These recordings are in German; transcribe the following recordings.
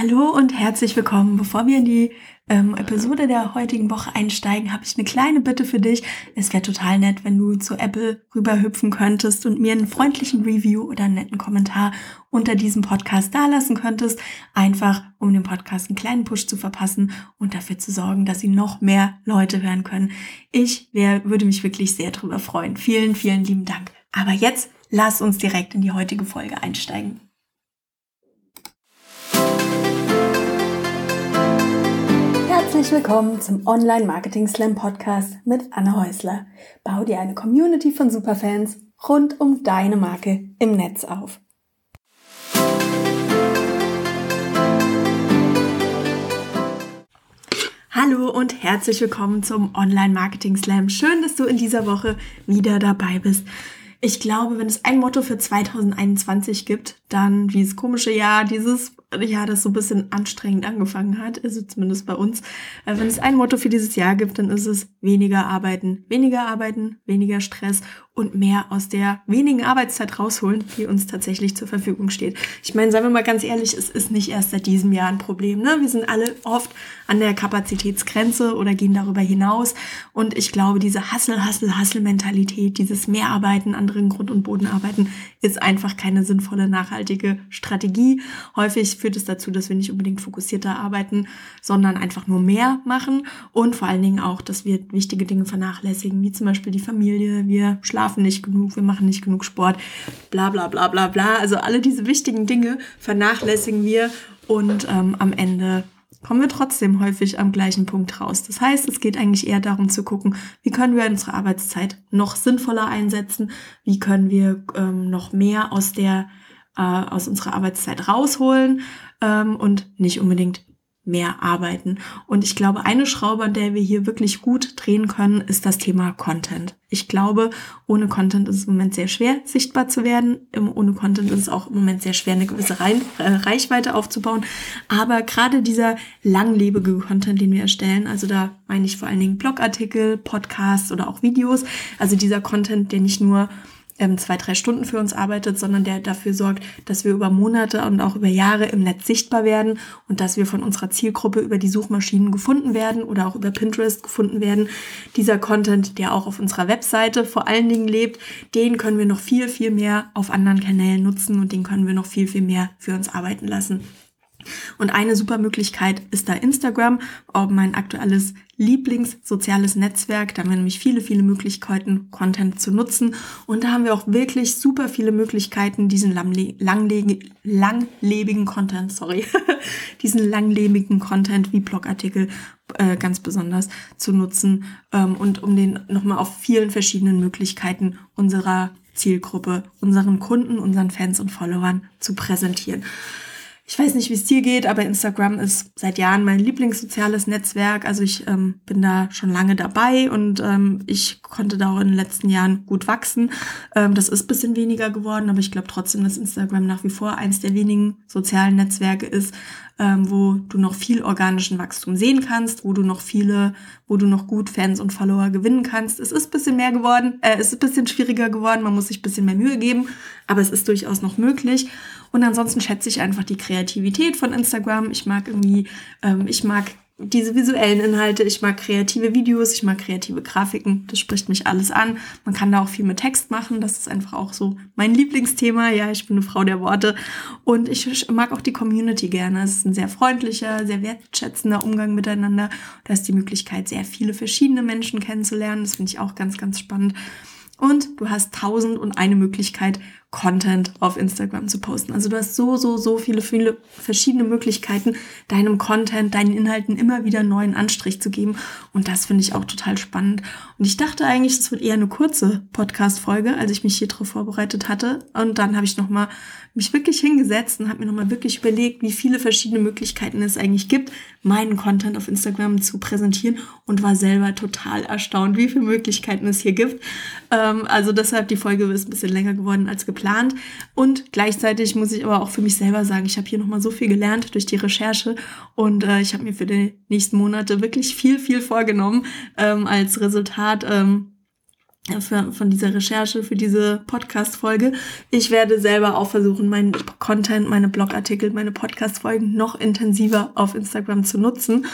Hallo und herzlich willkommen. Bevor wir in die ähm, Episode der heutigen Woche einsteigen, habe ich eine kleine Bitte für dich. Es wäre total nett, wenn du zu Apple rüberhüpfen könntest und mir einen freundlichen Review oder einen netten Kommentar unter diesem Podcast dalassen könntest. Einfach, um dem Podcast einen kleinen Push zu verpassen und dafür zu sorgen, dass ihn noch mehr Leute hören können. Ich wär, würde mich wirklich sehr drüber freuen. Vielen, vielen lieben Dank. Aber jetzt lass uns direkt in die heutige Folge einsteigen. Herzlich willkommen zum Online Marketing Slam Podcast mit Anne Häusler. Bau dir eine Community von Superfans rund um deine Marke im Netz auf. Hallo und herzlich willkommen zum Online Marketing Slam. Schön, dass du in dieser Woche wieder dabei bist. Ich glaube, wenn es ein Motto für 2021 gibt, dann dieses komische Jahr, dieses ja, das so ein bisschen anstrengend angefangen hat, also zumindest bei uns. Äh, wenn es ein Motto für dieses Jahr gibt, dann ist es weniger arbeiten, weniger arbeiten, weniger Stress und mehr aus der wenigen Arbeitszeit rausholen, die uns tatsächlich zur Verfügung steht. Ich meine, sagen wir mal ganz ehrlich, es ist nicht erst seit diesem Jahr ein Problem. Ne? Wir sind alle oft an der Kapazitätsgrenze oder gehen darüber hinaus. Und ich glaube, diese Hassel, Hassel, Hassel-Mentalität, dieses Mehrarbeiten, anderen Grund- und Bodenarbeiten, ist einfach keine sinnvolle, nachhaltige Strategie. Häufig führt es dazu, dass wir nicht unbedingt fokussierter arbeiten, sondern einfach nur mehr machen und vor allen Dingen auch, dass wir wichtige Dinge vernachlässigen, wie zum Beispiel die Familie, wir schlafen nicht genug, wir machen nicht genug Sport, bla bla bla bla bla. Also alle diese wichtigen Dinge vernachlässigen wir und ähm, am Ende kommen wir trotzdem häufig am gleichen Punkt raus. Das heißt, es geht eigentlich eher darum zu gucken, wie können wir unsere Arbeitszeit noch sinnvoller einsetzen, wie können wir ähm, noch mehr aus der äh, aus unserer Arbeitszeit rausholen ähm, und nicht unbedingt mehr arbeiten. Und ich glaube, eine Schraube, an der wir hier wirklich gut drehen können, ist das Thema Content. Ich glaube, ohne Content ist es im Moment sehr schwer, sichtbar zu werden. Ohne Content ist es auch im Moment sehr schwer, eine gewisse äh, Reichweite aufzubauen. Aber gerade dieser langlebige Content, den wir erstellen, also da meine ich vor allen Dingen Blogartikel, Podcasts oder auch Videos, also dieser Content, der nicht nur ähm, zwei, drei Stunden für uns arbeitet, sondern der dafür sorgt, dass wir über Monate und auch über Jahre im Netz sichtbar werden und dass wir von unserer Zielgruppe über die Suchmaschinen gefunden werden oder auch über Pinterest gefunden werden. Dieser Content, der auch auf unserer Webseite vor allen Dingen lebt, den können wir noch viel, viel mehr auf anderen Kanälen nutzen und den können wir noch viel, viel mehr für uns arbeiten lassen. Und eine super Möglichkeit ist da Instagram, auch mein aktuelles Lieblingssoziales Netzwerk. Da haben wir nämlich viele, viele Möglichkeiten, Content zu nutzen. Und da haben wir auch wirklich super viele Möglichkeiten, diesen langlebigen Content, sorry, diesen langlebigen Content wie Blogartikel äh, ganz besonders zu nutzen ähm, und um den nochmal auf vielen verschiedenen Möglichkeiten unserer Zielgruppe, unseren Kunden, unseren Fans und Followern zu präsentieren. Ich weiß nicht, wie es dir geht, aber Instagram ist seit Jahren mein Lieblingssoziales Netzwerk. Also ich ähm, bin da schon lange dabei und ähm, ich konnte da auch in den letzten Jahren gut wachsen. Ähm, das ist bisschen weniger geworden, aber ich glaube trotzdem, dass Instagram nach wie vor eins der wenigen sozialen Netzwerke ist, ähm, wo du noch viel organischen Wachstum sehen kannst, wo du noch viele, wo du noch gut Fans und Follower gewinnen kannst. Es ist bisschen mehr geworden, äh, es ist bisschen schwieriger geworden, man muss sich bisschen mehr Mühe geben, aber es ist durchaus noch möglich. Und ansonsten schätze ich einfach die Kreativität von Instagram. Ich mag irgendwie, ähm, ich mag diese visuellen Inhalte, ich mag kreative Videos, ich mag kreative Grafiken, das spricht mich alles an. Man kann da auch viel mit Text machen, das ist einfach auch so mein Lieblingsthema. Ja, ich bin eine Frau der Worte und ich mag auch die Community gerne. Es ist ein sehr freundlicher, sehr wertschätzender Umgang miteinander. Da ist die Möglichkeit, sehr viele verschiedene Menschen kennenzulernen. Das finde ich auch ganz, ganz spannend. Und du hast tausend und eine Möglichkeit, Content auf Instagram zu posten. Also du hast so, so, so viele, viele verschiedene Möglichkeiten, deinem Content, deinen Inhalten immer wieder neuen Anstrich zu geben. Und das finde ich auch total spannend. Und ich dachte eigentlich, das wird eher eine kurze Podcast-Folge, als ich mich hier drauf vorbereitet hatte. Und dann habe ich nochmal mich wirklich hingesetzt und habe mir nochmal wirklich überlegt, wie viele verschiedene Möglichkeiten es eigentlich gibt, meinen Content auf Instagram zu präsentieren und war selber total erstaunt, wie viele Möglichkeiten es hier gibt. Ähm, also deshalb die Folge ist ein bisschen länger geworden als geplant. Und gleichzeitig muss ich aber auch für mich selber sagen, ich habe hier nochmal so viel gelernt durch die Recherche und äh, ich habe mir für die nächsten Monate wirklich viel, viel vorgenommen ähm, als Resultat. Ähm, für, von dieser Recherche für diese Podcast-Folge. Ich werde selber auch versuchen, meinen Content, meine Blogartikel, meine Podcast-Folgen noch intensiver auf Instagram zu nutzen.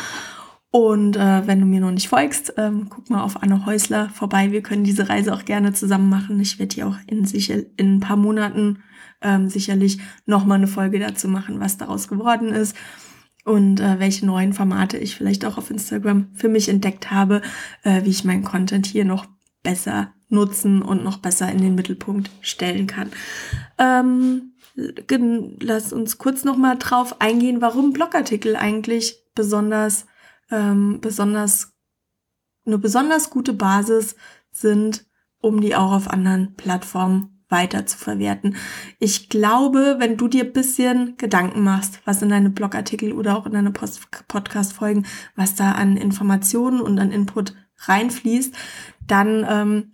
Und äh, wenn du mir noch nicht folgst, ähm, guck mal auf Anne Häusler vorbei. Wir können diese Reise auch gerne zusammen machen. Ich werde hier auch in, sicher, in ein paar Monaten ähm, sicherlich nochmal eine Folge dazu machen, was daraus geworden ist und äh, welche neuen Formate ich vielleicht auch auf Instagram für mich entdeckt habe, äh, wie ich meinen Content hier noch besser nutzen und noch besser in den Mittelpunkt stellen kann. Ähm, lass uns kurz noch mal drauf eingehen, warum Blogartikel eigentlich besonders, ähm, besonders eine besonders gute Basis sind, um die auch auf anderen Plattformen weiter zu verwerten. Ich glaube, wenn du dir bisschen Gedanken machst, was in deine Blogartikel oder auch in deine Podcast-Folgen, was da an Informationen und an Input reinfließt, dann ähm,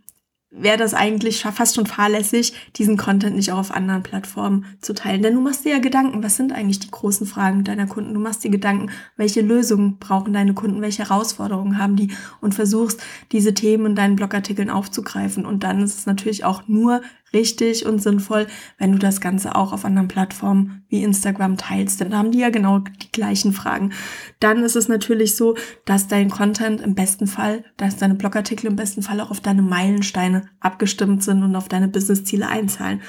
wäre das eigentlich fast schon fahrlässig, diesen Content nicht auch auf anderen Plattformen zu teilen. Denn du machst dir ja Gedanken, was sind eigentlich die großen Fragen deiner Kunden? Du machst dir Gedanken, welche Lösungen brauchen deine Kunden, welche Herausforderungen haben die und versuchst, diese Themen in deinen Blogartikeln aufzugreifen. Und dann ist es natürlich auch nur richtig und sinnvoll, wenn du das Ganze auch auf anderen Plattformen wie Instagram teilst. Denn da haben die ja genau die gleichen Fragen. Dann ist es natürlich so, dass dein Content im besten Fall, dass deine Blogartikel im besten Fall auch auf deine Meilensteine abgestimmt sind und auf deine Businessziele einzahlen.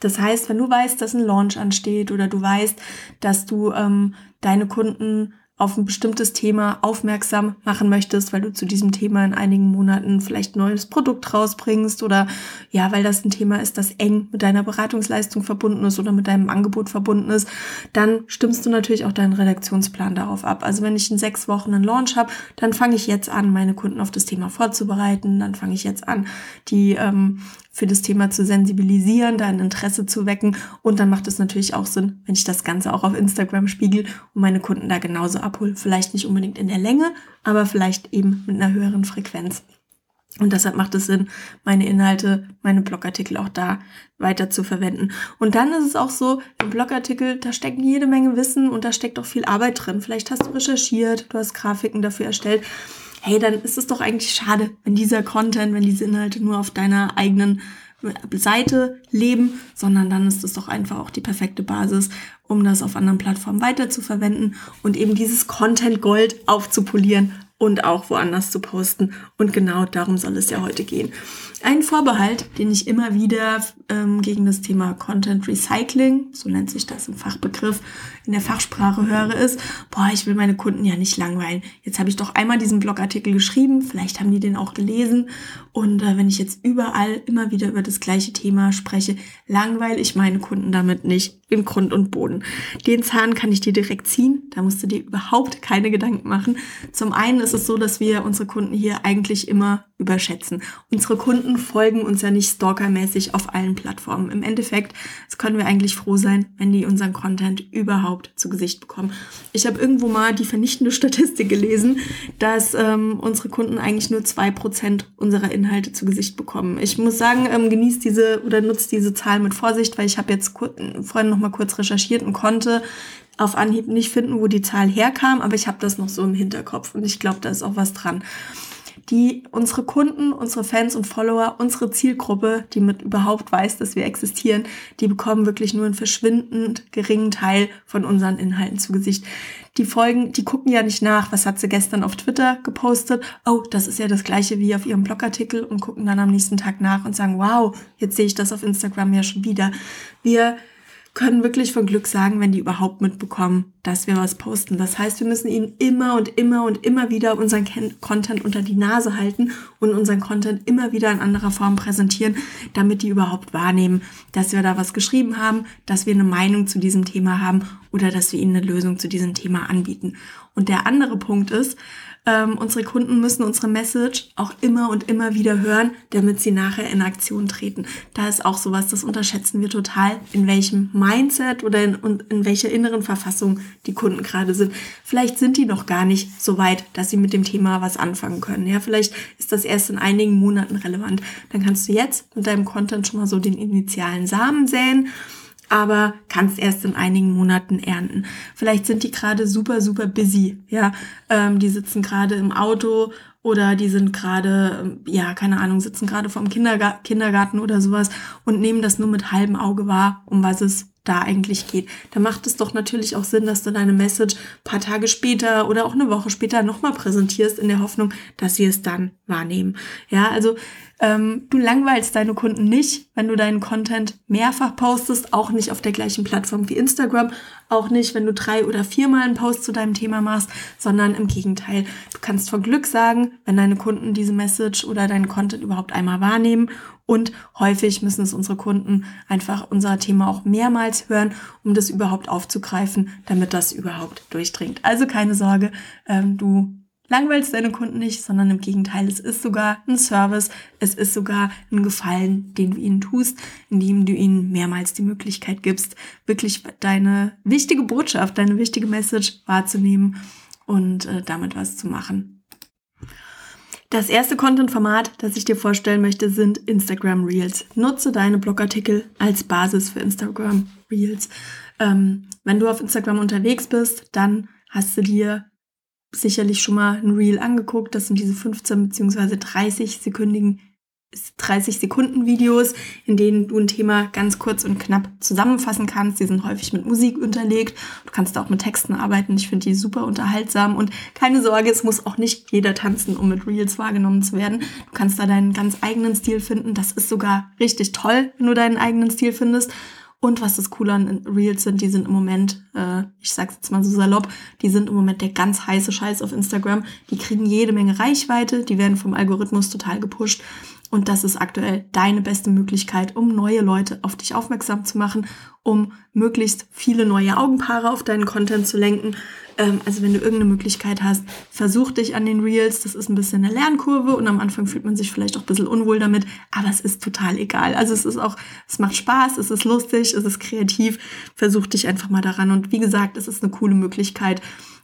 Das heißt, wenn du weißt, dass ein Launch ansteht oder du weißt, dass du ähm, deine Kunden auf ein bestimmtes Thema aufmerksam machen möchtest, weil du zu diesem Thema in einigen Monaten vielleicht ein neues Produkt rausbringst oder ja, weil das ein Thema ist, das eng mit deiner Beratungsleistung verbunden ist oder mit deinem Angebot verbunden ist, dann stimmst du natürlich auch deinen Redaktionsplan darauf ab. Also wenn ich in sechs Wochen einen Launch habe, dann fange ich jetzt an, meine Kunden auf das Thema vorzubereiten, dann fange ich jetzt an, die ähm, für das Thema zu sensibilisieren, da ein Interesse zu wecken. Und dann macht es natürlich auch Sinn, wenn ich das Ganze auch auf Instagram spiegel und meine Kunden da genauso abhole. Vielleicht nicht unbedingt in der Länge, aber vielleicht eben mit einer höheren Frequenz. Und deshalb macht es Sinn, meine Inhalte, meine Blogartikel auch da weiter zu verwenden. Und dann ist es auch so, im Blogartikel, da steckt jede Menge Wissen und da steckt auch viel Arbeit drin. Vielleicht hast du recherchiert, du hast Grafiken dafür erstellt hey, dann ist es doch eigentlich schade, wenn dieser Content, wenn diese Inhalte nur auf deiner eigenen Seite leben, sondern dann ist es doch einfach auch die perfekte Basis, um das auf anderen Plattformen weiter zu verwenden und eben dieses Content Gold aufzupolieren und auch woanders zu posten. Und genau darum soll es ja heute gehen. Ein Vorbehalt, den ich immer wieder ähm, gegen das Thema Content Recycling, so nennt sich das im Fachbegriff, in der Fachsprache höre, ist, boah, ich will meine Kunden ja nicht langweilen. Jetzt habe ich doch einmal diesen Blogartikel geschrieben, vielleicht haben die den auch gelesen. Und äh, wenn ich jetzt überall immer wieder über das gleiche Thema spreche, langweile ich meine Kunden damit nicht im Grund und Boden. Den Zahn kann ich dir direkt ziehen, da musst du dir überhaupt keine Gedanken machen. Zum einen ist es so, dass wir unsere Kunden hier eigentlich immer überschätzen. Unsere Kunden folgen uns ja nicht stalkermäßig auf allen Plattformen. Im Endeffekt können wir eigentlich froh sein, wenn die unseren Content überhaupt zu Gesicht bekommen. Ich habe irgendwo mal die vernichtende Statistik gelesen, dass ähm, unsere Kunden eigentlich nur zwei Prozent unserer Inhalte zu Gesicht bekommen. Ich muss sagen, ähm, genießt diese oder nutzt diese Zahl mit Vorsicht, weil ich habe jetzt vorhin noch mal kurz recherchiert und konnte auf Anhieb nicht finden, wo die Zahl herkam, aber ich habe das noch so im Hinterkopf und ich glaube, da ist auch was dran die unsere Kunden, unsere Fans und Follower, unsere Zielgruppe, die mit überhaupt weiß, dass wir existieren, die bekommen wirklich nur einen verschwindend geringen Teil von unseren Inhalten zu Gesicht. Die folgen, die gucken ja nicht nach, was hat sie gestern auf Twitter gepostet. Oh, das ist ja das gleiche wie auf ihrem Blogartikel und gucken dann am nächsten Tag nach und sagen, wow, jetzt sehe ich das auf Instagram ja schon wieder. Wir können wirklich von Glück sagen, wenn die überhaupt mitbekommen, dass wir was posten. Das heißt, wir müssen ihnen immer und immer und immer wieder unseren Content unter die Nase halten und unseren Content immer wieder in anderer Form präsentieren, damit die überhaupt wahrnehmen, dass wir da was geschrieben haben, dass wir eine Meinung zu diesem Thema haben oder dass wir ihnen eine Lösung zu diesem Thema anbieten. Und der andere Punkt ist, ähm, unsere Kunden müssen unsere Message auch immer und immer wieder hören, damit sie nachher in Aktion treten. Da ist auch sowas, das unterschätzen wir total, in welchem Mindset oder in, in welcher inneren Verfassung die Kunden gerade sind. Vielleicht sind die noch gar nicht so weit, dass sie mit dem Thema was anfangen können. Ja, vielleicht ist das erst in einigen Monaten relevant. Dann kannst du jetzt mit deinem Content schon mal so den initialen Samen säen aber kannst erst in einigen Monaten ernten. Vielleicht sind die gerade super, super busy, ja. Ähm, die sitzen gerade im Auto oder die sind gerade, ähm, ja, keine Ahnung, sitzen gerade vorm Kinderga Kindergarten oder sowas und nehmen das nur mit halbem Auge wahr, um was es da eigentlich geht. Da macht es doch natürlich auch Sinn, dass du deine Message paar Tage später oder auch eine Woche später nochmal präsentierst, in der Hoffnung, dass sie es dann wahrnehmen. Ja, also ähm, du langweilst deine Kunden nicht, wenn du deinen Content mehrfach postest, auch nicht auf der gleichen Plattform wie Instagram, auch nicht, wenn du drei oder viermal einen Post zu deinem Thema machst, sondern im Gegenteil. Du kannst vor Glück sagen, wenn deine Kunden diese Message oder deinen Content überhaupt einmal wahrnehmen und häufig müssen es unsere Kunden einfach unser Thema auch mehrmals hören, um das überhaupt aufzugreifen, damit das überhaupt durchdringt. Also keine Sorge, ähm, du langweilst deine Kunden nicht, sondern im Gegenteil, es ist sogar ein Service, es ist sogar ein Gefallen, den du ihnen tust, indem du ihnen mehrmals die Möglichkeit gibst, wirklich deine wichtige Botschaft, deine wichtige Message wahrzunehmen und äh, damit was zu machen. Das erste Content-Format, das ich dir vorstellen möchte, sind Instagram Reels. Nutze deine Blogartikel als Basis für Instagram Reels. Ähm, wenn du auf Instagram unterwegs bist, dann hast du dir sicherlich schon mal ein Reel angeguckt. Das sind diese 15 bzw. 30 sekündigen 30 Sekunden Videos, in denen du ein Thema ganz kurz und knapp zusammenfassen kannst. Die sind häufig mit Musik unterlegt. Du kannst auch mit Texten arbeiten. Ich finde die super unterhaltsam und keine Sorge, es muss auch nicht jeder tanzen, um mit Reels wahrgenommen zu werden. Du kannst da deinen ganz eigenen Stil finden. Das ist sogar richtig toll, wenn du deinen eigenen Stil findest. Und was das Coole an Reels sind, die sind im Moment, äh, ich sag's jetzt mal so salopp, die sind im Moment der ganz heiße Scheiß auf Instagram. Die kriegen jede Menge Reichweite, die werden vom Algorithmus total gepusht. Und das ist aktuell deine beste Möglichkeit, um neue Leute auf dich aufmerksam zu machen, um möglichst viele neue Augenpaare auf deinen Content zu lenken. Ähm, also wenn du irgendeine Möglichkeit hast, versuch dich an den Reels. Das ist ein bisschen eine Lernkurve und am Anfang fühlt man sich vielleicht auch ein bisschen unwohl damit, aber es ist total egal. Also es ist auch, es macht Spaß, es ist lustig, es ist kreativ. Versuch dich einfach mal daran. Und wie gesagt, es ist eine coole Möglichkeit,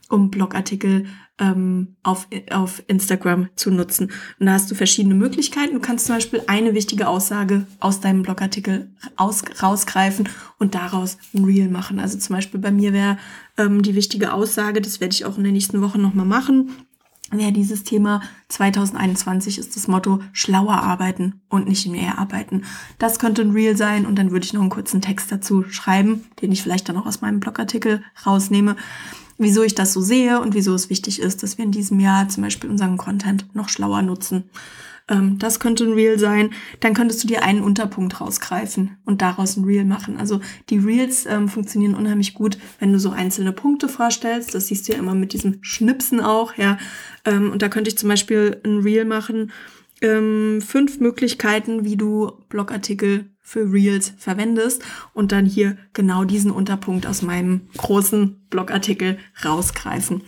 um Blogartikel ähm, auf, auf Instagram zu nutzen. Und da hast du verschiedene Möglichkeiten. Du kannst zum Beispiel eine wichtige Aussage aus deinem Blogartikel aus, rausgreifen und daraus ein Reel machen. Also zum Beispiel bei mir wäre ähm, die wichtige Aussage, das werde ich auch in der nächsten Woche nochmal machen, wäre dieses Thema 2021 ist das Motto schlauer arbeiten und nicht mehr arbeiten. Das könnte ein Reel sein und dann würde ich noch einen kurzen Text dazu schreiben, den ich vielleicht dann auch aus meinem Blogartikel rausnehme wieso ich das so sehe und wieso es wichtig ist, dass wir in diesem Jahr zum Beispiel unseren Content noch schlauer nutzen. Ähm, das könnte ein Reel sein. Dann könntest du dir einen Unterpunkt rausgreifen und daraus ein Reel machen. Also die Reels ähm, funktionieren unheimlich gut, wenn du so einzelne Punkte vorstellst. Das siehst du ja immer mit diesem Schnipsen auch, ja. Ähm, und da könnte ich zum Beispiel ein Reel machen. Ähm, fünf Möglichkeiten, wie du Blogartikel für Reels verwendest und dann hier genau diesen Unterpunkt aus meinem großen Blogartikel rausgreifen.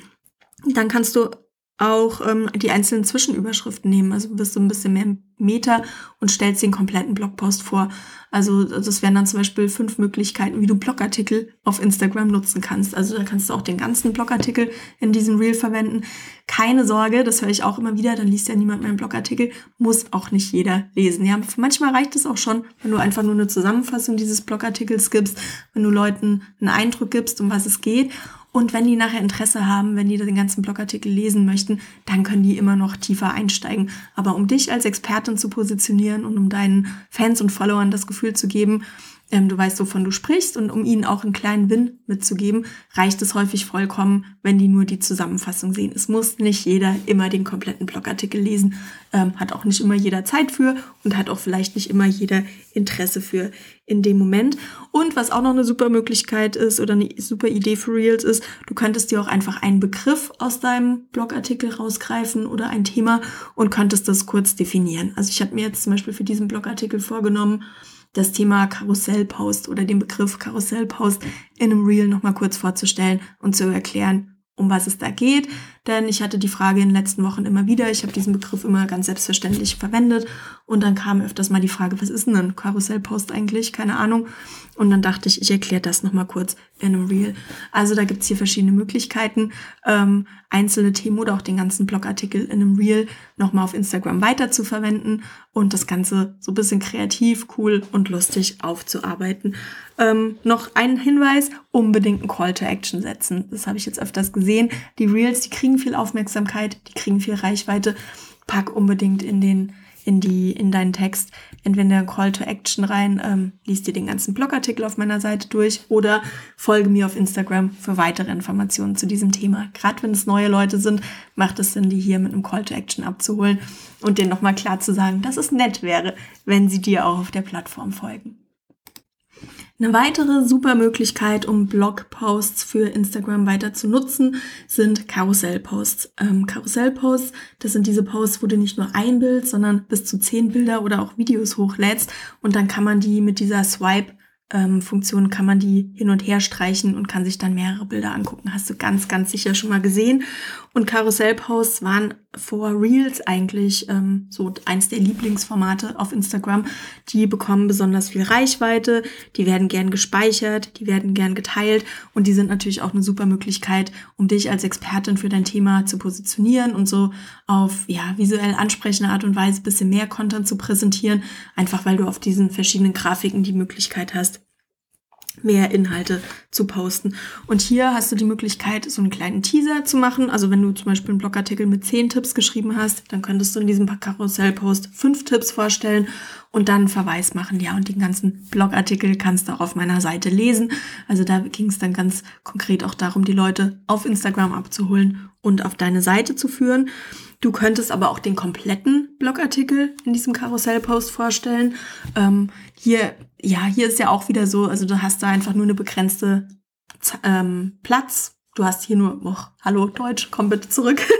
Dann kannst du auch ähm, die einzelnen Zwischenüberschriften nehmen. Also bist du ein bisschen mehr Meter und stellst den kompletten Blogpost vor. Also das wären dann zum Beispiel fünf Möglichkeiten, wie du Blogartikel auf Instagram nutzen kannst. Also da kannst du auch den ganzen Blogartikel in diesem Reel verwenden. Keine Sorge, das höre ich auch immer wieder, dann liest ja niemand meinen Blogartikel, muss auch nicht jeder lesen. Ja, manchmal reicht es auch schon, wenn du einfach nur eine Zusammenfassung dieses Blogartikels gibst, wenn du Leuten einen Eindruck gibst, um was es geht und wenn die nachher Interesse haben, wenn die den ganzen Blogartikel lesen möchten, dann können die immer noch tiefer einsteigen. Aber um dich als Expertin zu positionieren und um deinen Fans und Followern das Gefühl zu geben, ähm, du weißt, wovon du sprichst und um ihnen auch einen kleinen Win mitzugeben, reicht es häufig vollkommen, wenn die nur die Zusammenfassung sehen. Es muss nicht jeder immer den kompletten Blogartikel lesen, ähm, hat auch nicht immer jeder Zeit für und hat auch vielleicht nicht immer jeder Interesse für in dem Moment. Und was auch noch eine super Möglichkeit ist oder eine super Idee für Reels ist, du könntest dir auch einfach einen Begriff aus deinem Blogartikel rausgreifen oder ein Thema und könntest das kurz definieren. Also ich habe mir jetzt zum Beispiel für diesen Blogartikel vorgenommen, das Thema Karussellpost oder den Begriff Karussellpost in einem Reel nochmal kurz vorzustellen und zu erklären, um was es da geht. Denn ich hatte die Frage in den letzten Wochen immer wieder. Ich habe diesen Begriff immer ganz selbstverständlich verwendet. Und dann kam öfters mal die Frage, was ist denn ein Karussellpost eigentlich? Keine Ahnung. Und dann dachte ich, ich erkläre das nochmal kurz in einem Reel. Also da gibt's hier verschiedene Möglichkeiten, ähm, einzelne Themen oder auch den ganzen Blogartikel in einem Reel nochmal auf Instagram weiter zu verwenden und das Ganze so bisschen kreativ, cool und lustig aufzuarbeiten. Ähm, noch ein Hinweis, unbedingt einen Call to Action setzen. Das habe ich jetzt öfters gesehen. Die Reels, die kriegen viel Aufmerksamkeit, die kriegen viel Reichweite. Pack unbedingt in den in die in deinen Text entweder ein Call to Action rein, ähm, liest dir den ganzen Blogartikel auf meiner Seite durch oder folge mir auf Instagram für weitere Informationen zu diesem Thema. Gerade wenn es neue Leute sind, macht es Sinn, die hier mit einem Call to Action abzuholen und denen nochmal klar zu sagen, dass es nett wäre, wenn sie dir auch auf der Plattform folgen. Eine weitere super Möglichkeit, um Blogposts für Instagram weiter zu nutzen, sind Karussellposts. Ähm, Karussellposts, das sind diese Posts, wo du nicht nur ein Bild, sondern bis zu zehn Bilder oder auch Videos hochlädst und dann kann man die mit dieser Swipe ähm, Funktion kann man die hin und her streichen und kann sich dann mehrere Bilder angucken. Hast du ganz, ganz sicher schon mal gesehen. Und Karussellposts waren vor Reels eigentlich ähm, so eins der Lieblingsformate auf Instagram. Die bekommen besonders viel Reichweite, die werden gern gespeichert, die werden gern geteilt und die sind natürlich auch eine super Möglichkeit, um dich als Expertin für dein Thema zu positionieren und so auf ja visuell ansprechende Art und Weise bisschen mehr Content zu präsentieren, einfach weil du auf diesen verschiedenen Grafiken die Möglichkeit hast, mehr Inhalte zu posten. Und hier hast du die Möglichkeit, so einen kleinen Teaser zu machen. Also wenn du zum Beispiel einen Blogartikel mit zehn Tipps geschrieben hast, dann könntest du in diesem Karussell-Post fünf Tipps vorstellen und dann einen Verweis machen. Ja, und den ganzen Blogartikel kannst du auch auf meiner Seite lesen. Also da ging es dann ganz konkret auch darum, die Leute auf Instagram abzuholen und auf deine Seite zu führen. Du könntest aber auch den kompletten Blogartikel in diesem Karussellpost vorstellen. Ähm, hier, ja, hier ist ja auch wieder so, also du hast da einfach nur eine begrenzte ähm, Platz Du hast hier nur, oh, hallo Deutsch, komm bitte zurück.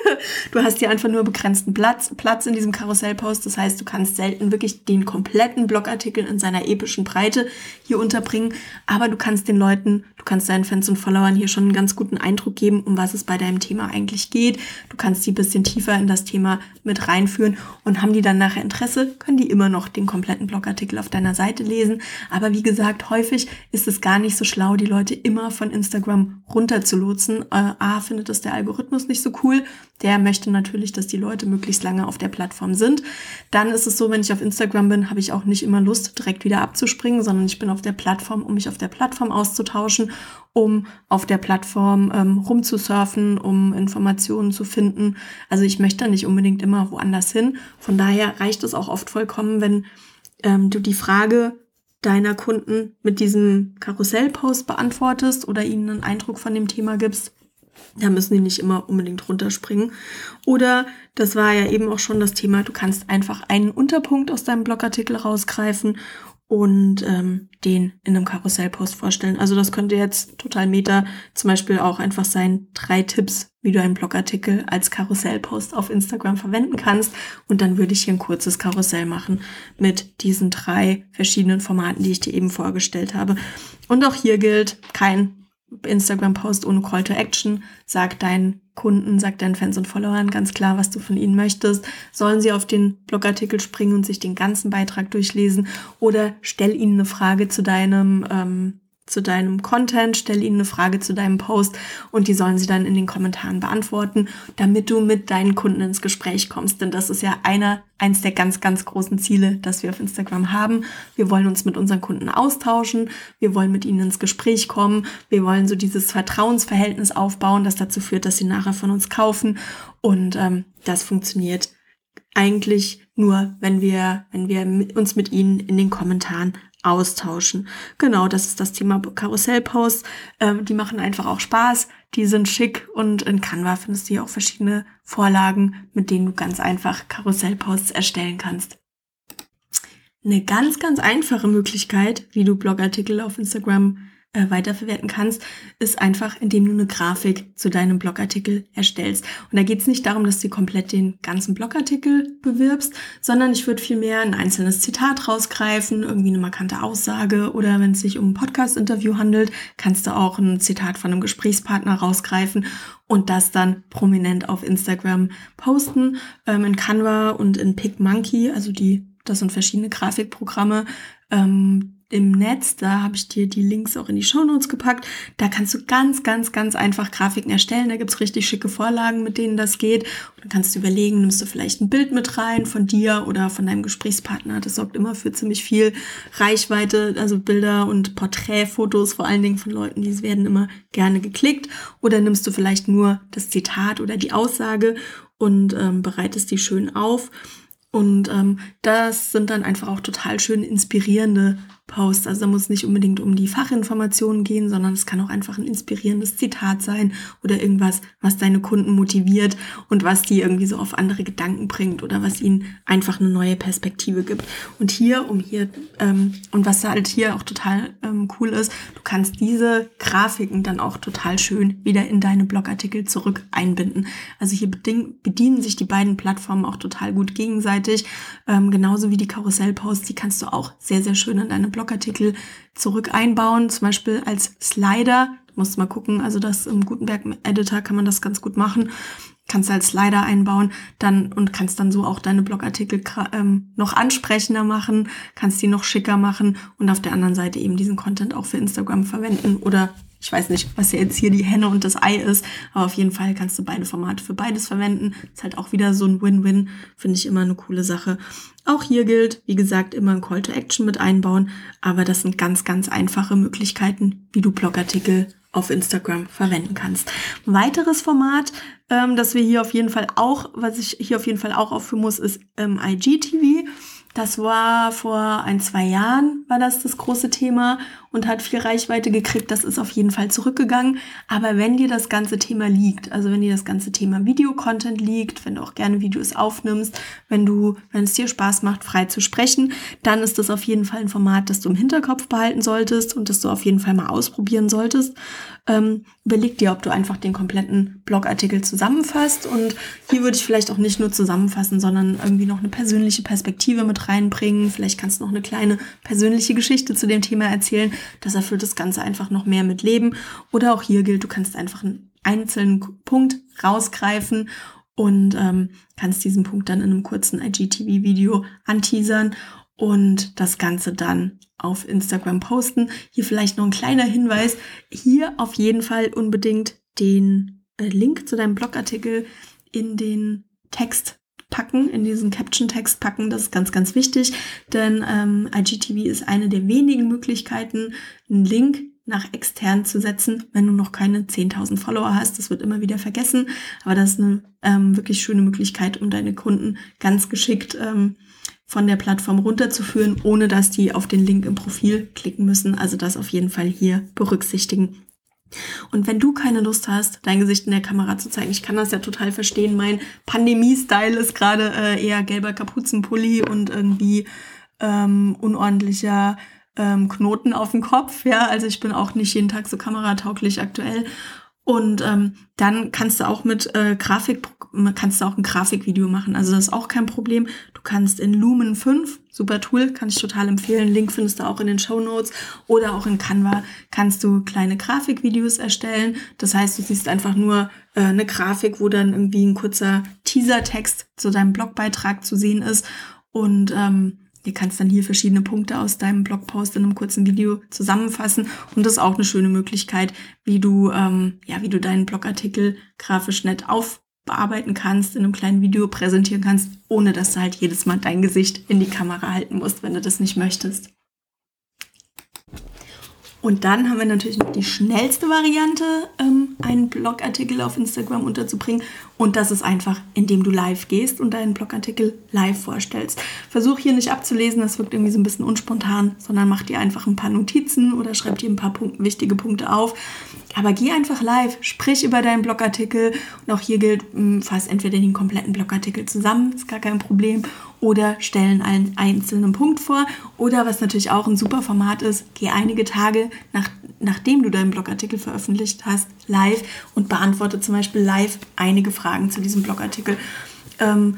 Du hast hier einfach nur begrenzten Platz, Platz in diesem Karussellpost. Das heißt, du kannst selten wirklich den kompletten Blogartikel in seiner epischen Breite hier unterbringen. Aber du kannst den Leuten, du kannst deinen Fans und Followern hier schon einen ganz guten Eindruck geben, um was es bei deinem Thema eigentlich geht. Du kannst die bisschen tiefer in das Thema mit reinführen und haben die dann nachher Interesse, können die immer noch den kompletten Blogartikel auf deiner Seite lesen. Aber wie gesagt, häufig ist es gar nicht so schlau, die Leute immer von Instagram runterzulotsen. Äh, A, findet das der Algorithmus nicht so cool. Der möchte natürlich, dass die Leute möglichst lange auf der Plattform sind. Dann ist es so, wenn ich auf Instagram bin, habe ich auch nicht immer Lust, direkt wieder abzuspringen, sondern ich bin auf der Plattform, um mich auf der Plattform auszutauschen, um auf der Plattform ähm, rumzusurfen, um Informationen zu finden. Also ich möchte nicht unbedingt immer woanders hin. Von daher reicht es auch oft vollkommen, wenn ähm, du die Frage deiner Kunden mit diesem Karussellpost beantwortest oder ihnen einen Eindruck von dem Thema gibst, da müssen die nicht immer unbedingt runterspringen. Oder, das war ja eben auch schon das Thema, du kannst einfach einen Unterpunkt aus deinem Blogartikel rausgreifen und ähm, den in einem Karussellpost vorstellen. Also das könnte jetzt total meta zum Beispiel auch einfach sein, drei Tipps, wie du einen Blogartikel als Karussellpost auf Instagram verwenden kannst. Und dann würde ich hier ein kurzes Karussell machen mit diesen drei verschiedenen Formaten, die ich dir eben vorgestellt habe. Und auch hier gilt kein Instagram-Post ohne Call to Action. Sag deinen Kunden, sag deinen Fans und Followern ganz klar, was du von ihnen möchtest. Sollen sie auf den Blogartikel springen und sich den ganzen Beitrag durchlesen oder stell ihnen eine Frage zu deinem ähm, zu deinem Content, stell ihnen eine Frage zu deinem Post und die sollen sie dann in den Kommentaren beantworten, damit du mit deinen Kunden ins Gespräch kommst. Denn das ist ja einer, eins der ganz, ganz großen Ziele, das wir auf Instagram haben. Wir wollen uns mit unseren Kunden austauschen, wir wollen mit ihnen ins Gespräch kommen, wir wollen so dieses Vertrauensverhältnis aufbauen, das dazu führt, dass sie nachher von uns kaufen. Und ähm, das funktioniert eigentlich nur, wenn wir, wenn wir uns mit ihnen in den Kommentaren austauschen. Genau, das ist das Thema Karussellposts. Ähm, die machen einfach auch Spaß, die sind schick und in Canva findest du hier auch verschiedene Vorlagen, mit denen du ganz einfach Karussellposts erstellen kannst. Eine ganz, ganz einfache Möglichkeit, wie du Blogartikel auf Instagram äh, weiterverwerten kannst, ist einfach, indem du eine Grafik zu deinem Blogartikel erstellst. Und da geht es nicht darum, dass du komplett den ganzen Blogartikel bewirbst, sondern ich würde vielmehr ein einzelnes Zitat rausgreifen, irgendwie eine markante Aussage oder wenn es sich um ein Podcast-Interview handelt, kannst du auch ein Zitat von einem Gesprächspartner rausgreifen und das dann prominent auf Instagram posten. Ähm, in Canva und in PicMonkey, also die, das sind verschiedene Grafikprogramme, ähm, im Netz. Da habe ich dir die Links auch in die Show Notes gepackt. Da kannst du ganz, ganz, ganz einfach Grafiken erstellen. Da gibt's richtig schicke Vorlagen, mit denen das geht. Und dann kannst du überlegen, nimmst du vielleicht ein Bild mit rein von dir oder von deinem Gesprächspartner. Das sorgt immer für ziemlich viel Reichweite, also Bilder und Porträtfotos, vor allen Dingen von Leuten, die werden immer gerne geklickt. Oder nimmst du vielleicht nur das Zitat oder die Aussage und ähm, bereitest die schön auf. Und ähm, das sind dann einfach auch total schön inspirierende Post. Also da muss nicht unbedingt um die Fachinformationen gehen, sondern es kann auch einfach ein inspirierendes Zitat sein oder irgendwas, was deine Kunden motiviert und was die irgendwie so auf andere Gedanken bringt oder was ihnen einfach eine neue Perspektive gibt. Und hier, um hier, ähm, und was halt hier auch total ähm, cool ist, du kannst diese Grafiken dann auch total schön wieder in deine Blogartikel zurück einbinden. Also hier bedienen sich die beiden Plattformen auch total gut gegenseitig, ähm, genauso wie die Karussellposts, die kannst du auch sehr, sehr schön in deine Blogartikel Blogartikel zurück einbauen, zum Beispiel als Slider. Du musst mal gucken, also das im Gutenberg Editor kann man das ganz gut machen. Kannst als Slider einbauen, dann und kannst dann so auch deine Blogartikel ähm, noch ansprechender machen, kannst die noch schicker machen und auf der anderen Seite eben diesen Content auch für Instagram verwenden oder ich weiß nicht, was ja jetzt hier die Henne und das Ei ist, aber auf jeden Fall kannst du beide Formate für beides verwenden. Ist halt auch wieder so ein Win-Win, finde ich immer eine coole Sache. Auch hier gilt, wie gesagt, immer ein Call to Action mit einbauen, aber das sind ganz, ganz einfache Möglichkeiten, wie du Blogartikel auf Instagram verwenden kannst. Ein weiteres Format, ähm, das wir hier auf jeden Fall auch, was ich hier auf jeden Fall auch aufführen muss, ist ähm, IGTV. Das war vor ein, zwei Jahren, war das das große Thema und hat viel Reichweite gekriegt. Das ist auf jeden Fall zurückgegangen. Aber wenn dir das ganze Thema liegt, also wenn dir das ganze Thema Videocontent liegt, wenn du auch gerne Videos aufnimmst, wenn du, wenn es dir Spaß macht, frei zu sprechen, dann ist das auf jeden Fall ein Format, das du im Hinterkopf behalten solltest und das du auf jeden Fall mal ausprobieren solltest. Ähm, überleg dir, ob du einfach den kompletten Blogartikel zusammenfasst. Und hier würde ich vielleicht auch nicht nur zusammenfassen, sondern irgendwie noch eine persönliche Perspektive mit reinbringen. Vielleicht kannst du noch eine kleine persönliche Geschichte zu dem Thema erzählen. Das erfüllt das Ganze einfach noch mehr mit Leben. Oder auch hier gilt, du kannst einfach einen einzelnen Punkt rausgreifen und ähm, kannst diesen Punkt dann in einem kurzen IGTV-Video anteasern und das Ganze dann auf Instagram posten. Hier vielleicht noch ein kleiner Hinweis. Hier auf jeden Fall unbedingt den äh, Link zu deinem Blogartikel in den Text packen, in diesen Caption-Text packen. Das ist ganz, ganz wichtig, denn ähm, IGTV ist eine der wenigen Möglichkeiten, einen Link nach extern zu setzen, wenn du noch keine 10.000 Follower hast. Das wird immer wieder vergessen, aber das ist eine ähm, wirklich schöne Möglichkeit, um deine Kunden ganz geschickt ähm, von der Plattform runterzuführen, ohne dass die auf den Link im Profil klicken müssen. Also das auf jeden Fall hier berücksichtigen. Und wenn du keine Lust hast, dein Gesicht in der Kamera zu zeigen, ich kann das ja total verstehen. Mein Pandemie-Style ist gerade äh, eher gelber Kapuzenpulli und irgendwie ähm, unordentlicher ähm, Knoten auf dem Kopf. Ja, also ich bin auch nicht jeden Tag so kameratauglich aktuell. Und ähm, dann kannst du auch mit äh, Grafik, kannst du auch ein Grafikvideo machen. Also das ist auch kein Problem. Du kannst in Lumen 5, super Tool, kann ich total empfehlen. Link findest du auch in den Show Notes. Oder auch in Canva kannst du kleine Grafikvideos erstellen. Das heißt, du siehst einfach nur äh, eine Grafik, wo dann irgendwie ein kurzer Teasertext zu deinem Blogbeitrag zu sehen ist. Und ähm, Du kannst dann hier verschiedene Punkte aus deinem Blogpost in einem kurzen Video zusammenfassen und das ist auch eine schöne Möglichkeit, wie du ähm, ja, wie du deinen Blogartikel grafisch nett aufbearbeiten kannst, in einem kleinen Video präsentieren kannst, ohne dass du halt jedes Mal dein Gesicht in die Kamera halten musst, wenn du das nicht möchtest. Und dann haben wir natürlich noch die schnellste Variante, ähm, einen Blogartikel auf Instagram unterzubringen. Und das ist einfach, indem du live gehst und deinen Blogartikel live vorstellst. Versuch hier nicht abzulesen, das wirkt irgendwie so ein bisschen unspontan, sondern mach dir einfach ein paar Notizen oder schreib dir ein paar Punkte, wichtige Punkte auf. Aber geh einfach live, sprich über deinen Blogartikel. Und auch hier gilt, fass entweder den kompletten Blogartikel zusammen, ist gar kein Problem, oder stellen einen einzelnen Punkt vor. Oder was natürlich auch ein super Format ist, geh einige Tage nach, nachdem du deinen Blogartikel veröffentlicht hast, live und beantworte zum Beispiel live einige Fragen zu diesem Blogartikel. Ähm,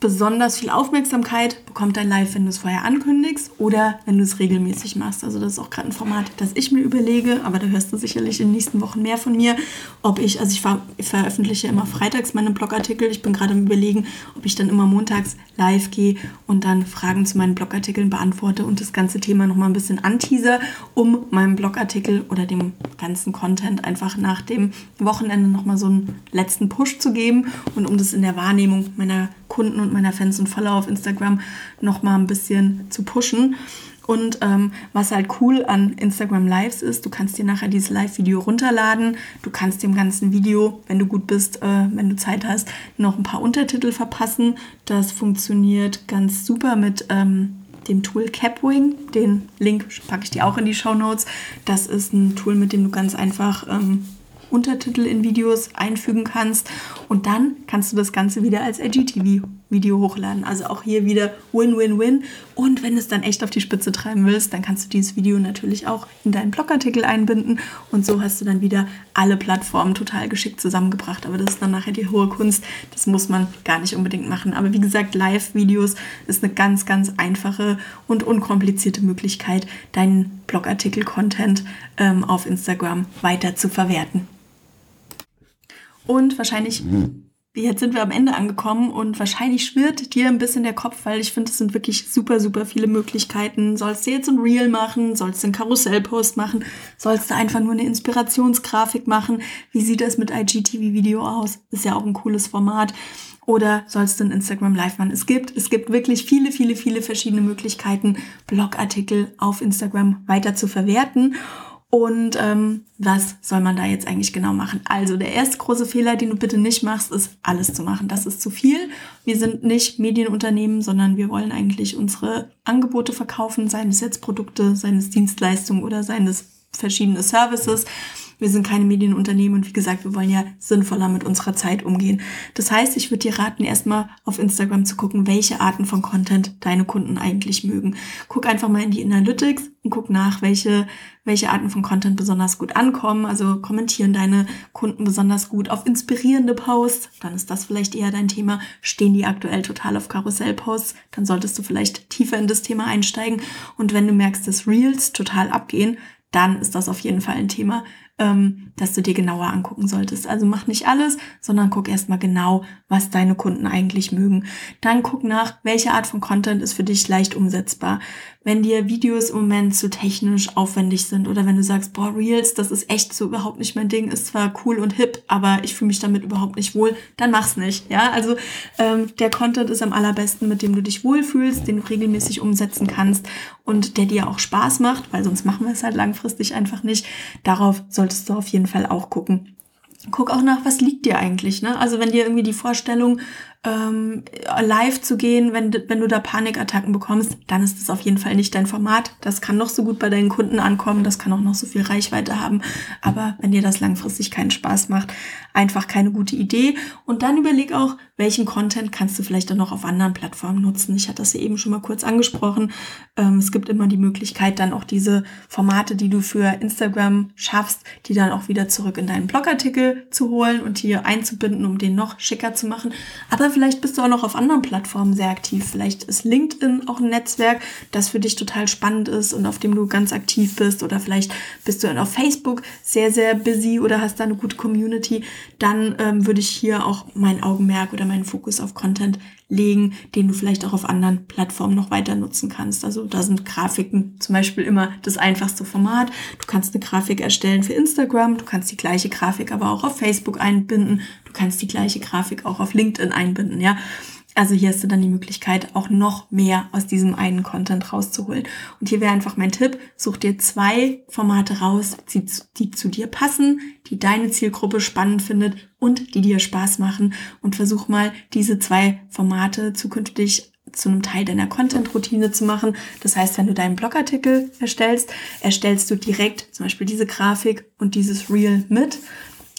besonders viel Aufmerksamkeit bekommt dein Live, wenn du es vorher ankündigst oder wenn du es regelmäßig machst. Also das ist auch gerade ein Format, das ich mir überlege, aber da hörst du sicherlich in den nächsten Wochen mehr von mir, ob ich, also ich, ver ich veröffentliche immer freitags meine Blogartikel. Ich bin gerade am überlegen, ob ich dann immer montags live gehe und dann Fragen zu meinen Blogartikeln beantworte und das ganze Thema nochmal ein bisschen anteaser, um meinem Blogartikel oder dem ganzen Content einfach nach dem Wochenende nochmal so einen letzten Push zu geben und um das in der Wahrnehmung meiner Kunden und meiner Fans und Follower auf Instagram noch mal ein bisschen zu pushen. Und ähm, was halt cool an Instagram Lives ist, du kannst dir nachher dieses Live-Video runterladen. Du kannst dem ganzen Video, wenn du gut bist, äh, wenn du Zeit hast, noch ein paar Untertitel verpassen. Das funktioniert ganz super mit ähm, dem Tool Capwing. Den Link packe ich dir auch in die Show Notes. Das ist ein Tool, mit dem du ganz einfach ähm, Untertitel in Videos einfügen kannst. Und dann kannst du das Ganze wieder als IGTV-Video hochladen. Also auch hier wieder Win-Win-Win. Und wenn du es dann echt auf die Spitze treiben willst, dann kannst du dieses Video natürlich auch in deinen Blogartikel einbinden. Und so hast du dann wieder alle Plattformen total geschickt zusammengebracht. Aber das ist dann nachher die hohe Kunst. Das muss man gar nicht unbedingt machen. Aber wie gesagt, Live-Videos ist eine ganz, ganz einfache und unkomplizierte Möglichkeit, deinen Blogartikel-Content ähm, auf Instagram weiter zu verwerten. Und wahrscheinlich, mhm. jetzt sind wir am Ende angekommen und wahrscheinlich schwirrt dir ein bisschen der Kopf, weil ich finde, es sind wirklich super, super viele Möglichkeiten. Sollst du jetzt ein Reel machen? Sollst du einen Karussellpost machen? Sollst du einfach nur eine Inspirationsgrafik machen? Wie sieht das mit IGTV-Video aus? Ist ja auch ein cooles Format oder sollst du ein Instagram Live machen? Es gibt, es gibt wirklich viele, viele, viele verschiedene Möglichkeiten, Blogartikel auf Instagram weiter zu verwerten. Und ähm, was soll man da jetzt eigentlich genau machen? Also der erste große Fehler, den du bitte nicht machst, ist alles zu machen. Das ist zu viel. Wir sind nicht Medienunternehmen, sondern wir wollen eigentlich unsere Angebote verkaufen, seien es jetzt Produkte, seien es Dienstleistungen oder seien es verschiedene Services. Wir sind keine Medienunternehmen und wie gesagt, wir wollen ja sinnvoller mit unserer Zeit umgehen. Das heißt, ich würde dir raten, erstmal auf Instagram zu gucken, welche Arten von Content deine Kunden eigentlich mögen. Guck einfach mal in die Analytics und guck nach, welche, welche Arten von Content besonders gut ankommen. Also kommentieren deine Kunden besonders gut auf inspirierende Posts. Dann ist das vielleicht eher dein Thema. Stehen die aktuell total auf Karussell-Posts? Dann solltest du vielleicht tiefer in das Thema einsteigen. Und wenn du merkst, dass Reels total abgehen, dann ist das auf jeden Fall ein Thema, ähm, dass du dir genauer angucken solltest. Also mach nicht alles, sondern guck erstmal genau, was deine Kunden eigentlich mögen. Dann guck nach, welche Art von Content ist für dich leicht umsetzbar. Wenn dir Videos im Moment zu technisch aufwendig sind oder wenn du sagst, boah, Reels, das ist echt so überhaupt nicht mein Ding, ist zwar cool und hip, aber ich fühle mich damit überhaupt nicht wohl, dann mach's nicht. Ja, also ähm, der Content ist am allerbesten, mit dem du dich wohlfühlst, den du regelmäßig umsetzen kannst und der dir auch Spaß macht, weil sonst machen wir es halt langfristig einfach nicht. Darauf solltest du auf jeden Fall auch gucken. Guck auch nach, was liegt dir eigentlich. Ne? Also wenn dir irgendwie die Vorstellung ähm, live zu gehen, wenn, wenn du da Panikattacken bekommst, dann ist das auf jeden Fall nicht dein Format. Das kann noch so gut bei deinen Kunden ankommen, das kann auch noch so viel Reichweite haben. Aber wenn dir das langfristig keinen Spaß macht, einfach keine gute Idee. Und dann überleg auch, welchen Content kannst du vielleicht auch noch auf anderen Plattformen nutzen. Ich hatte das ja eben schon mal kurz angesprochen. Ähm, es gibt immer die Möglichkeit, dann auch diese Formate, die du für Instagram schaffst, die dann auch wieder zurück in deinen Blogartikel zu holen und hier einzubinden, um den noch schicker zu machen. Aber vielleicht bist du auch noch auf anderen Plattformen sehr aktiv. Vielleicht ist LinkedIn auch ein Netzwerk, das für dich total spannend ist und auf dem du ganz aktiv bist. Oder vielleicht bist du dann auf Facebook sehr, sehr busy oder hast da eine gute Community. Dann ähm, würde ich hier auch mein Augenmerk oder meinen Fokus auf Content legen, den du vielleicht auch auf anderen Plattformen noch weiter nutzen kannst. Also da sind Grafiken zum Beispiel immer das einfachste Format. Du kannst eine Grafik erstellen für Instagram, du kannst die gleiche Grafik aber auch auf Facebook einbinden, du kannst die gleiche Grafik auch auf LinkedIn einbinden, ja. Also hier hast du dann die Möglichkeit, auch noch mehr aus diesem einen Content rauszuholen. Und hier wäre einfach mein Tipp, such dir zwei Formate raus, die, die zu dir passen, die deine Zielgruppe spannend findet und die dir Spaß machen. Und versuch mal, diese zwei Formate zukünftig zu einem Teil deiner Content-Routine zu machen. Das heißt, wenn du deinen Blogartikel erstellst, erstellst du direkt zum Beispiel diese Grafik und dieses Reel mit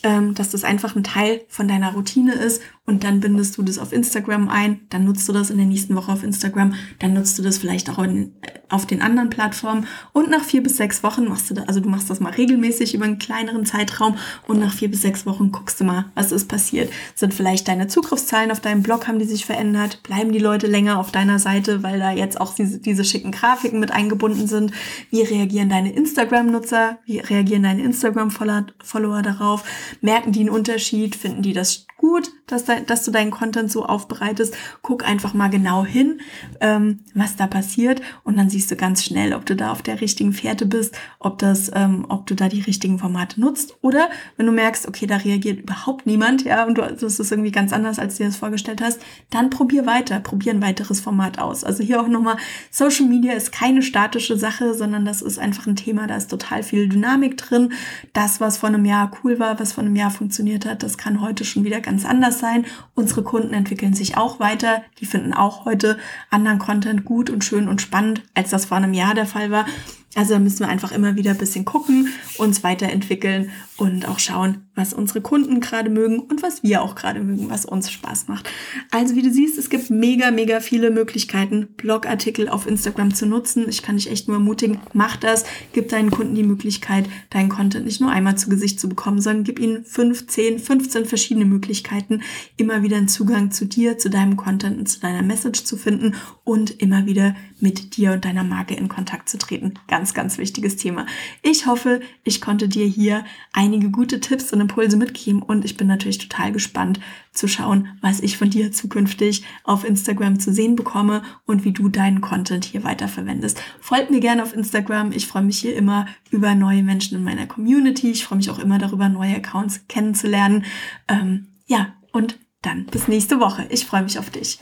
ähm, dass das einfach ein Teil von deiner Routine ist und dann bindest du das auf Instagram ein, dann nutzt du das in der nächsten Woche auf Instagram, dann nutzt du das vielleicht auch in, äh, auf den anderen Plattformen und nach vier bis sechs Wochen machst du das, also du machst das mal regelmäßig über einen kleineren Zeitraum und nach vier bis sechs Wochen guckst du mal, was ist passiert. Sind vielleicht deine Zugriffszahlen auf deinem Blog, haben die sich verändert? Bleiben die Leute länger auf deiner Seite, weil da jetzt auch diese, diese schicken Grafiken mit eingebunden sind? Wie reagieren deine Instagram-Nutzer? Wie reagieren deine Instagram-Follower darauf? Merken die einen Unterschied? Finden die das gut, dass, de, dass du deinen Content so aufbereitest. Guck einfach mal genau hin, ähm, was da passiert und dann siehst du ganz schnell, ob du da auf der richtigen Fährte bist, ob das, ähm, ob du da die richtigen Formate nutzt oder wenn du merkst, okay, da reagiert überhaupt niemand, ja, und du, das ist irgendwie ganz anders, als du dir das vorgestellt hast, dann probier weiter, probier ein weiteres Format aus. Also hier auch nochmal, Social Media ist keine statische Sache, sondern das ist einfach ein Thema, da ist total viel Dynamik drin. Das, was vor einem Jahr cool war, was vor einem Jahr funktioniert hat, das kann heute schon wieder ganz anders sein. Unsere Kunden entwickeln sich auch weiter. Die finden auch heute anderen Content gut und schön und spannend, als das vor einem Jahr der Fall war. Also da müssen wir einfach immer wieder ein bisschen gucken, uns weiterentwickeln und auch schauen, was unsere Kunden gerade mögen und was wir auch gerade mögen, was uns Spaß macht. Also wie du siehst, es gibt mega, mega viele Möglichkeiten, Blogartikel auf Instagram zu nutzen. Ich kann dich echt nur ermutigen, mach das. Gib deinen Kunden die Möglichkeit, deinen Content nicht nur einmal zu Gesicht zu bekommen, sondern gib ihnen 15, 15 verschiedene Möglichkeiten, immer wieder einen Zugang zu dir, zu deinem Content und zu deiner Message zu finden und immer wieder mit dir und deiner Marke in Kontakt zu treten. Ganz, ganz wichtiges Thema. Ich hoffe, ich konnte dir hier einige gute Tipps und Impulse mitgeben und ich bin natürlich total gespannt zu schauen, was ich von dir zukünftig auf Instagram zu sehen bekomme und wie du deinen Content hier weiterverwendest. Folgt mir gerne auf Instagram. Ich freue mich hier immer über neue Menschen in meiner Community. Ich freue mich auch immer darüber, neue Accounts kennenzulernen. Ähm, ja, und dann bis nächste Woche. Ich freue mich auf dich.